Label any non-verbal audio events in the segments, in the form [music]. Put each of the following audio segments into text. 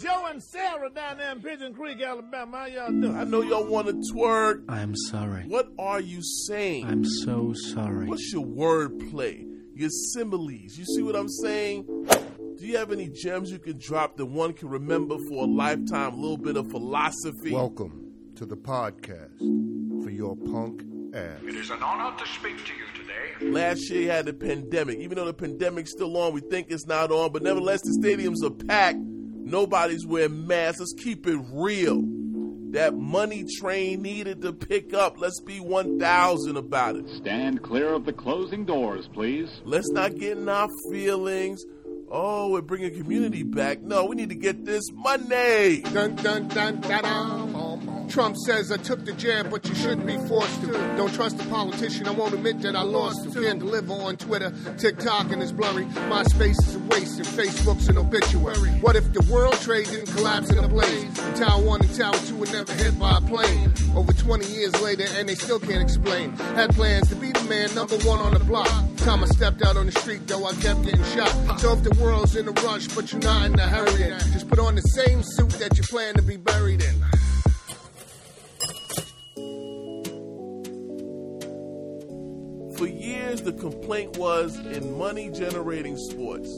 Joe and Sarah down there in Pigeon Creek, Alabama. How y'all doing? I know y'all want to twerk. I'm sorry. What are you saying? I'm so sorry. What's your wordplay? Your similes. You see what I'm saying? Do you have any gems you can drop that one can remember for a lifetime? A little bit of philosophy. Welcome to the podcast for your punk ass. It is an honor to speak to you today. Last year you had the pandemic. Even though the pandemic's still on, we think it's not on, but nevertheless the stadiums are packed. Nobody's wearing masks. Let's keep it real. That money train needed to pick up. Let's be 1,000 about it. Stand clear of the closing doors, please. Let's not get in our feelings. Oh, we're bringing community back. No, we need to get this money. Dun, dun, dun, dun, dun. Trump says I took the jab, but you shouldn't be forced to. Don't trust a politician, I won't admit that I lost to. Can't deliver on Twitter, TikTok, and it's blurry. MySpace is a waste, and Facebook's an obituary. What if the World Trade didn't collapse in a blaze? Tower 1 and Tower 2 were never hit by a plane. Over 20 years later, and they still can't explain. Had plans to be the man, number one on the block. Time I stepped out on the street, though I kept getting shot. So if the world's in a rush, but you're not in a hurry, just put on the same suit that you plan to be buried in. For years, the complaint was in money generating sports,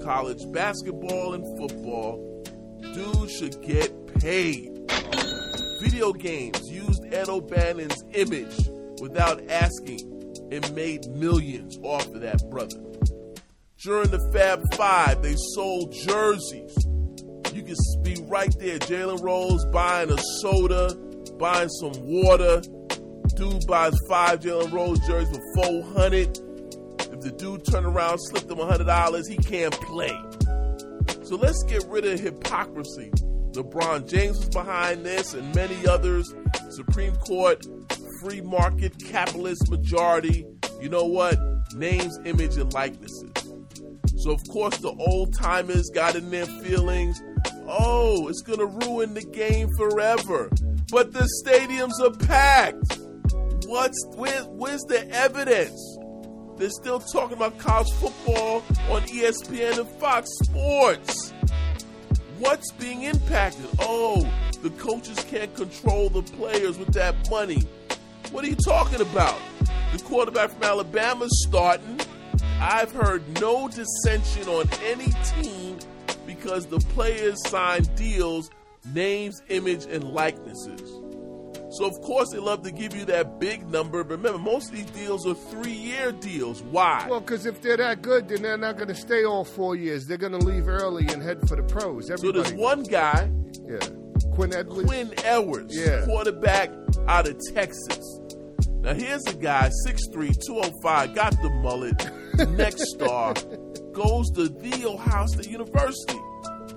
college basketball and football, dudes should get paid. Video games used Ed O'Bannon's image without asking and made millions off of that brother. During the Fab Five, they sold jerseys. You can be right there, Jalen Rose buying a soda, buying some water. Dude buys five Jalen Rose jerseys for four hundred. If the dude turn around, slip them hundred dollars, he can't play. So let's get rid of hypocrisy. LeBron James was behind this, and many others. Supreme Court, free market, capitalist majority. You know what? Names, image, and likenesses. So of course the old timers got in their feelings. Oh, it's gonna ruin the game forever. But the stadiums are packed. What's where, where's the evidence? They're still talking about college football on ESPN and Fox Sports. What's being impacted? Oh, the coaches can't control the players with that money. What are you talking about? The quarterback from Alabama's starting. I've heard no dissension on any team because the players signed deals, names, image, and likenesses. So of course they love to give you that big number. But remember, most of these deals are three-year deals. Why? Well, because if they're that good, then they're not going to stay all four years. They're going to leave early and head for the pros. so there's one guy, Yeah. Quinn Edwards. Quinn Edwards, Yeah. quarterback out of Texas. Now here's a guy, 6'3", 205, got the mullet, [laughs] next star, goes to the Ohio State University.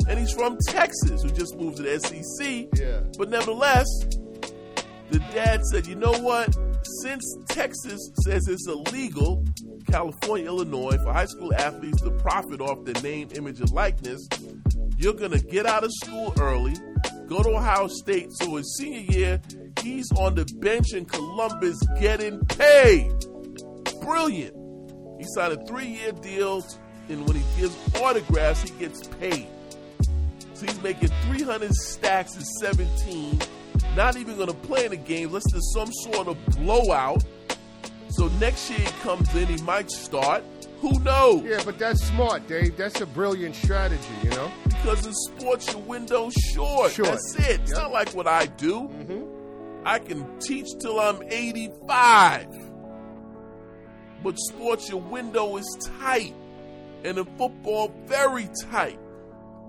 And he's from Texas, who just moved to the SEC. Yeah. But nevertheless, the dad said, you know what? Since Texas says it's illegal, California, Illinois, for high school athletes to profit off their name, image, and likeness, you're going to get out of school early, go to Ohio State. So his senior year, he's on the bench in Columbus getting paid. Brilliant. He signed a three year deal, and when he gives autographs, he gets paid. So he's making 300 stacks in 17. Not even going to play in the game unless there's some sort of blowout. So next year he comes in, he might start. Who knows? Yeah, but that's smart, Dave. That's a brilliant strategy, you know? Because in sports, your window's short. Short. That's it. It's not like what I do. Mm-hmm. I can teach till I'm 85. But sports, your window is tight. And in football, very tight.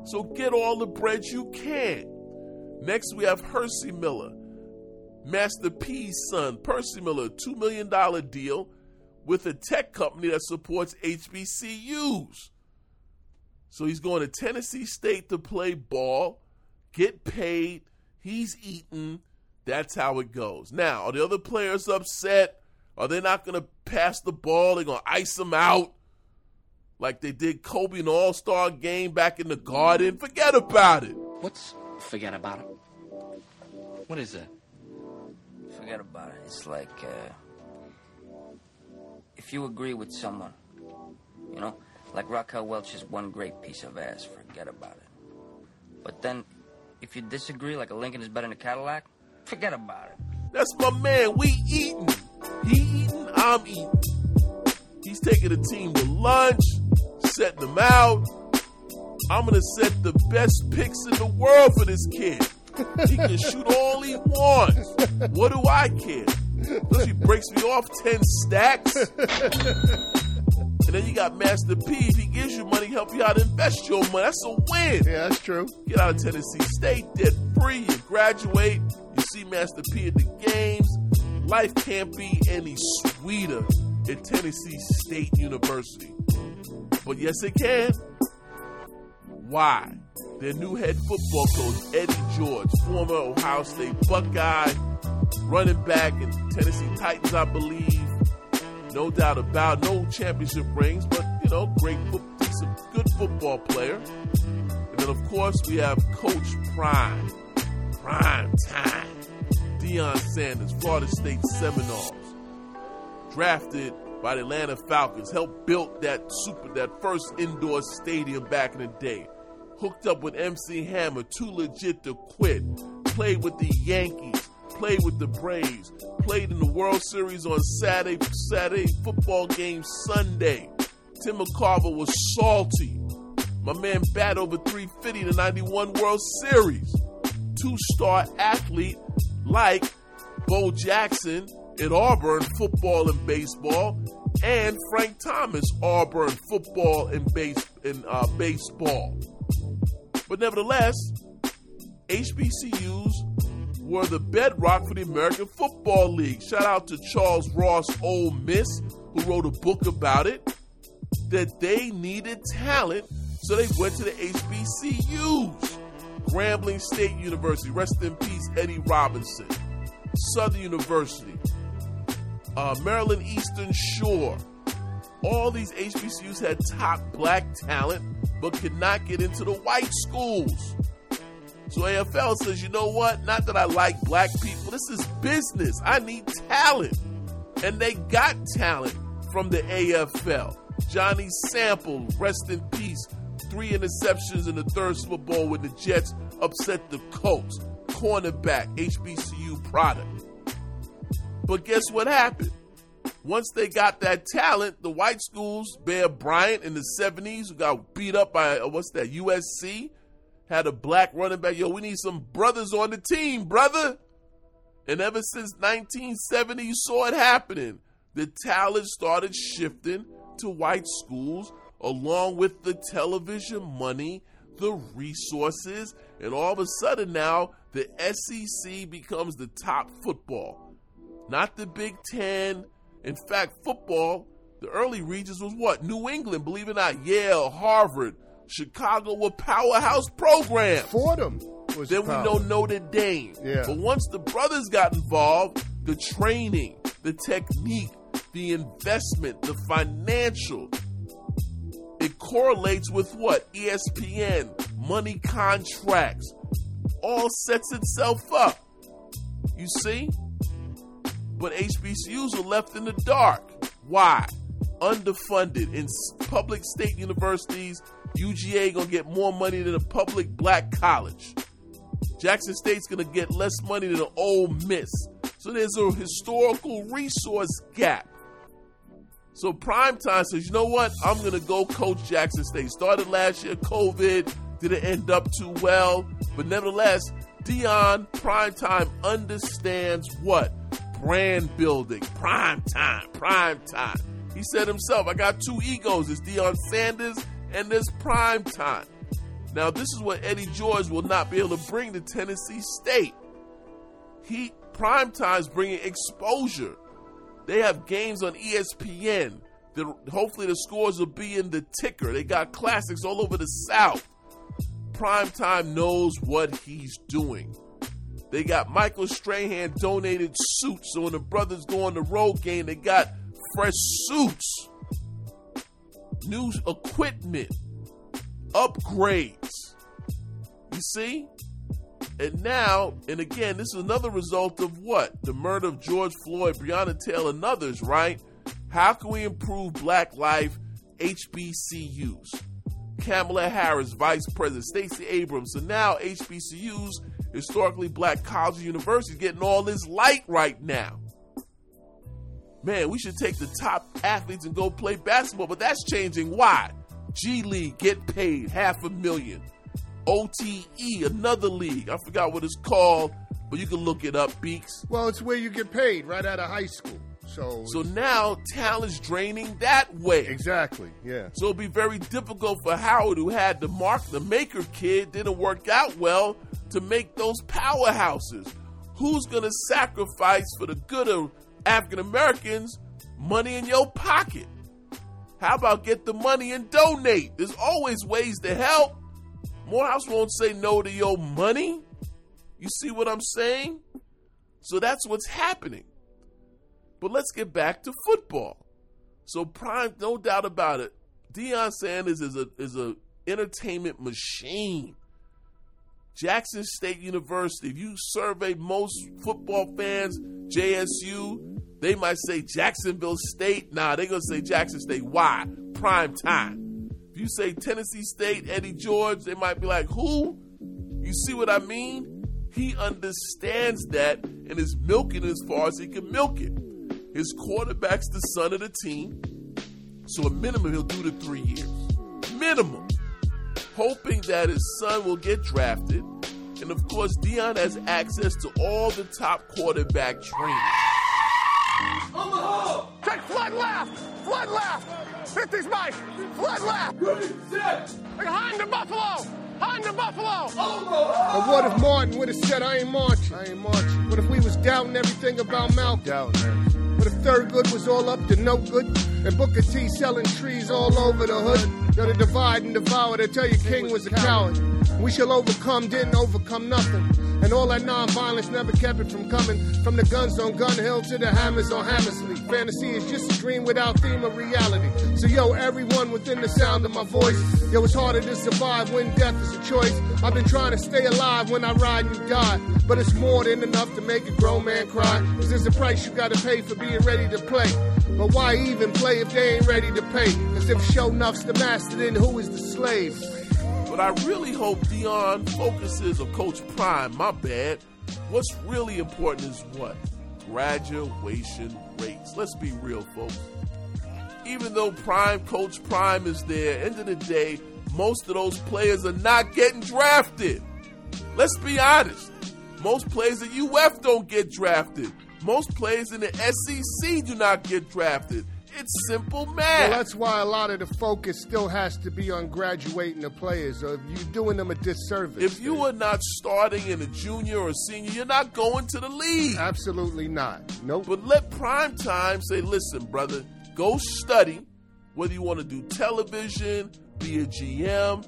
So get all the bread you can. Next, we have Hercy Miller, Master P's son. Percy Miller, $2 million deal with a tech company that supports HBCUs. So he's going to Tennessee State to play ball, get paid, he's eating. That's how it goes. Now, are the other players upset? Are they not going to pass the ball? They're going to ice him out like they did Kobe in All Star game back in the Garden? Forget about it. What's forget about it? What is that? Forget about it. It's like uh, if you agree with someone, you know, like Raquel Welch's one great piece of ass. Forget about it. But then, if you disagree, like a Lincoln is better than a Cadillac, forget about it. That's my man. We eating. He eating, I'm eating. He's taking the team to lunch, setting them out. I'm gonna set the best picks in the world for this kid. He can [laughs] shoot all he wants. What do I care? Unless he breaks me off 10 stacks. And then you got Master P. If he gives you money, help you out invest your money. That's a win. Yeah, that's true. Get out of Tennessee State, debt free. You graduate. You see Master P at the games. Life can't be any sweeter at Tennessee State University. But yes, it can. Why? Their new head football coach, Eddie George, former Ohio State Buckeye, running back in Tennessee Titans, I believe. No doubt about no championship rings, but you know, great, decent, good football player. And then of course we have Coach Prime, Prime Time, Deion Sanders, Florida State Seminoles, drafted by the Atlanta Falcons, helped build that super, that first indoor stadium back in the day. Hooked up with MC Hammer, too legit to quit. Played with the Yankees, played with the Braves, played in the World Series on Saturday, Saturday football game Sunday. Tim McCarver was salty. My man bat over 350 in the 91 World Series. Two star athlete like Bo Jackson at Auburn football and baseball, and Frank Thomas Auburn football and base and uh, baseball. But nevertheless, HBCUs were the bedrock for the American Football League. Shout out to Charles Ross, Ole Miss, who wrote a book about it. That they needed talent, so they went to the HBCUs. Grambling State University, rest in peace, Eddie Robinson. Southern University, uh, Maryland Eastern Shore. All these HBCUs had top black talent, but could not get into the white schools. So AFL says, you know what? Not that I like black people. This is business. I need talent. And they got talent from the AFL. Johnny Sample, rest in peace. Three interceptions in the third Super Bowl when the Jets upset the Colts. Cornerback, HBCU product. But guess what happened? Once they got that talent, the white schools, Bear Bryant in the 70s, who got beat up by, uh, what's that, USC, had a black running back. Yo, we need some brothers on the team, brother. And ever since 1970, you saw it happening. The talent started shifting to white schools along with the television money, the resources, and all of a sudden now the SEC becomes the top football. Not the Big Ten. In fact, football, the early regions was what? New England, believe it or not, Yale, Harvard, Chicago were powerhouse programs. Fordham was Then we know Notre Dame. Yeah. But once the brothers got involved, the training, the technique, the investment, the financial, it correlates with what? ESPN, money contracts, all sets itself up. You see? But HBCUs are left in the dark. Why? Underfunded. In public state universities, UGA gonna get more money than a public black college. Jackson State's gonna get less money than an Ole Miss. So there's a historical resource gap. So Primetime says, you know what? I'm to go coach Jackson State. Started last year, COVID, didn't end up too well. But nevertheless, Deion Primetime understands what? Brand building. prime time, prime time. He said himself, I got two egos. It's Deion Sanders and this prime time. Now, this is what Eddie George will not be able to bring to Tennessee State. He Primetime's bringing exposure. They have games on ESPN. That hopefully the scores will be in the ticker. They got classics all over the South. Primetime knows what he's doing. They got Michael Strahan donated suits, so when the brothers go on the road game, they got fresh suits, new equipment, upgrades. You see? And now, and again, this is another result of what? The murder of George Floyd, Breonna Taylor, and others, right? How can we improve black life HBCUs? Kamala Harris, Vice President, Stacey Abrams. So now HBCUs, historically black colleges and universities, getting all this light right now. Man, we should take the top athletes and go play basketball, but that's changing. Why? G League get paid half a million. OTE, another league. I forgot what it's called, but you can look it up, Beaks. Well, it's where you get paid right out of high school. So, So now talent's draining that way. exactly, yeah. So it'll be very difficult for Howard, who had the Mark the Maker kid, didn't work out well to make those powerhouses. Who's going to sacrifice for the good of African Americans money in your pocket? How about get the money and donate? There's always ways to help. Morehouse won't say no to your money. You see what I'm saying? So that's what's happening. But let's get back to football. So prime, no doubt about it. Deion Sanders is a is a entertainment machine. Jackson State University. If you survey most football fans, JSU, they might say Jacksonville State. Nah, they're gonna say Jackson State. Why? Prime time. If you say Tennessee State, Eddie George, they might be like, who? You see what I mean? He understands that and is milking as far as he can milk it. His quarterback's the son of the team, so a minimum he'll do the three years. Minimum. Hoping that his son will get drafted. And of course, Deion has access to all the top quarterback trainers. Take flood left! Flood left! 50's Mike! Flood left! Behind the Buffalo! Behind the Buffalo! But what if Martin would have said, I ain't marching? I ain't marching. What if we was doubting everything about Malcolm? Doubting What if good was all up to no good? And Booker T selling trees all over the hood? To divide and devour, they tell you King was a coward. We shall overcome, didn't overcome nothing. And all that non-violence never kept it from coming. From the guns on Gun Hill to the hammers on Hammersley. Fantasy is just a dream without theme of reality. So yo, everyone within the sound of my voice. Yo, it's harder to survive when death is a choice. I've been trying to stay alive when I ride and you die. But it's more than enough to make a grown man cry. Cause there's a price you gotta pay for being ready to play. But why even play if they ain't ready to pay? Cause if show enough's the master, then who is the slave? But I really hope Deion focuses on Coach Prime. My bad. What's really important is what? Graduation rates. Let's be real, folks. Even though Prime, Coach Prime is there, end of the day, most of those players are not getting drafted. Let's be honest. Most players at UF don't get drafted. Most players in the SEC do not get drafted. It's simple math. Well, that's why a lot of the focus still has to be on graduating the players, or you're doing them a disservice. if you are not starting in a junior or senior, you're not going to the league. Absolutely not. Nope. But let prime time say, listen, brother, go study, whether you want to do television, be a GM,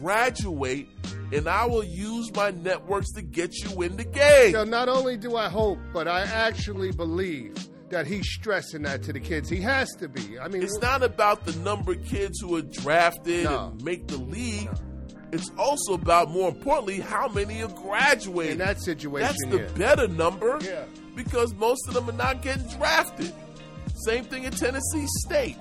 graduate, and I will use my networks to get you in the game. So not only do I hope, but I actually believe that he's stressing that to the kids. He has to be. I mean, It's not about the number of kids who are drafted No. and make the league. It's also about, more importantly, how many are graduating. in that situation. That's the yeah. better number Yeah. because most of them are not getting drafted. Same thing at Tennessee State.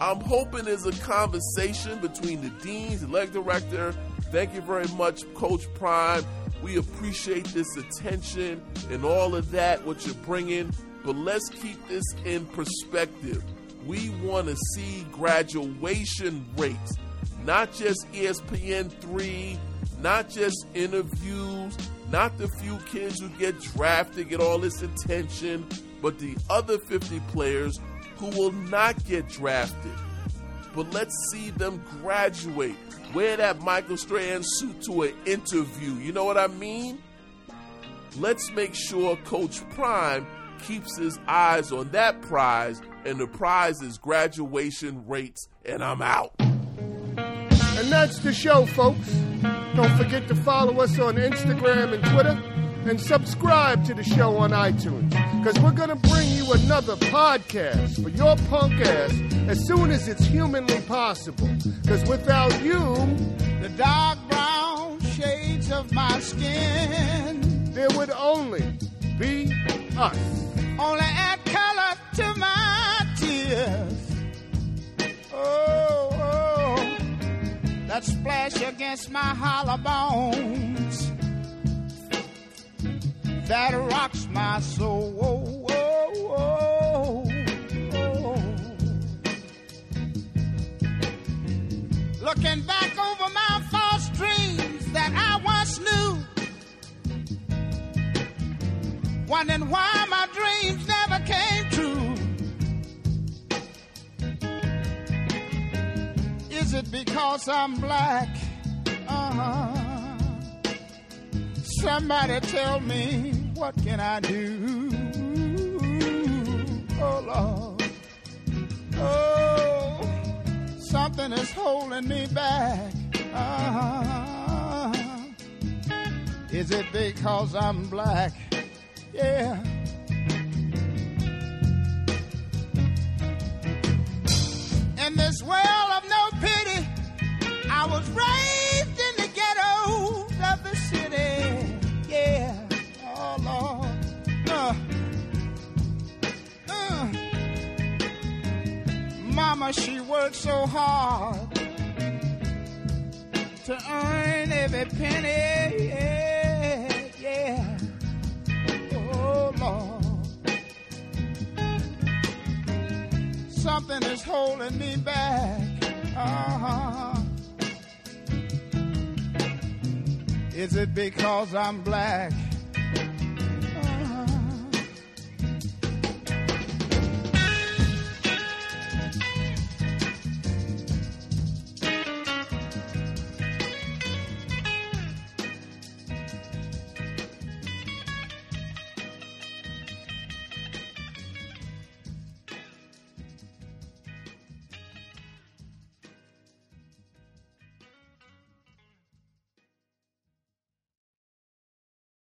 I'm hoping there's a conversation between the deans, the leg director. Thank you very much, Coach Prime. We appreciate this attention and all of that, what you're bringing. But let's keep this in perspective. We want to see graduation rates, not just E ESPN3, not just interviews, not the few kids who get drafted, get all this attention, but the other 50 players who will not get drafted. But let's see them graduate. Wear that Michael Strahan suit to an interview. You know what I mean? Let's make sure Coach Prime keeps his eyes on that prize, and the prize is graduation rates, and I'm out. And that's the show, folks. Don't forget to follow us on Instagram and Twitter and subscribe to the show on iTunes because we're going to bring you another podcast for your punk ass as soon as it's humanly possible. Because without you, the dark brown shades of my skin there would only be us. Only add color to my tears. Oh, oh, that splash against my hollow bones that rocks my soul. Oh, oh, oh, oh. Looking back over my false dreams that I once knew, wondering why my dreams it because I'm black? Uh-huh. Somebody tell me what can I do? Oh Lord, oh, something is holding me back. Uh-huh. Is it because I'm black? Yeah. In this world raised in the ghettos of the city. Yeah, oh Lord. Uh, uh. Mama, she worked so hard to earn every penny. Yeah, yeah. Oh Lord. Something is holding me back. Uh-huh. Is it because I'm black?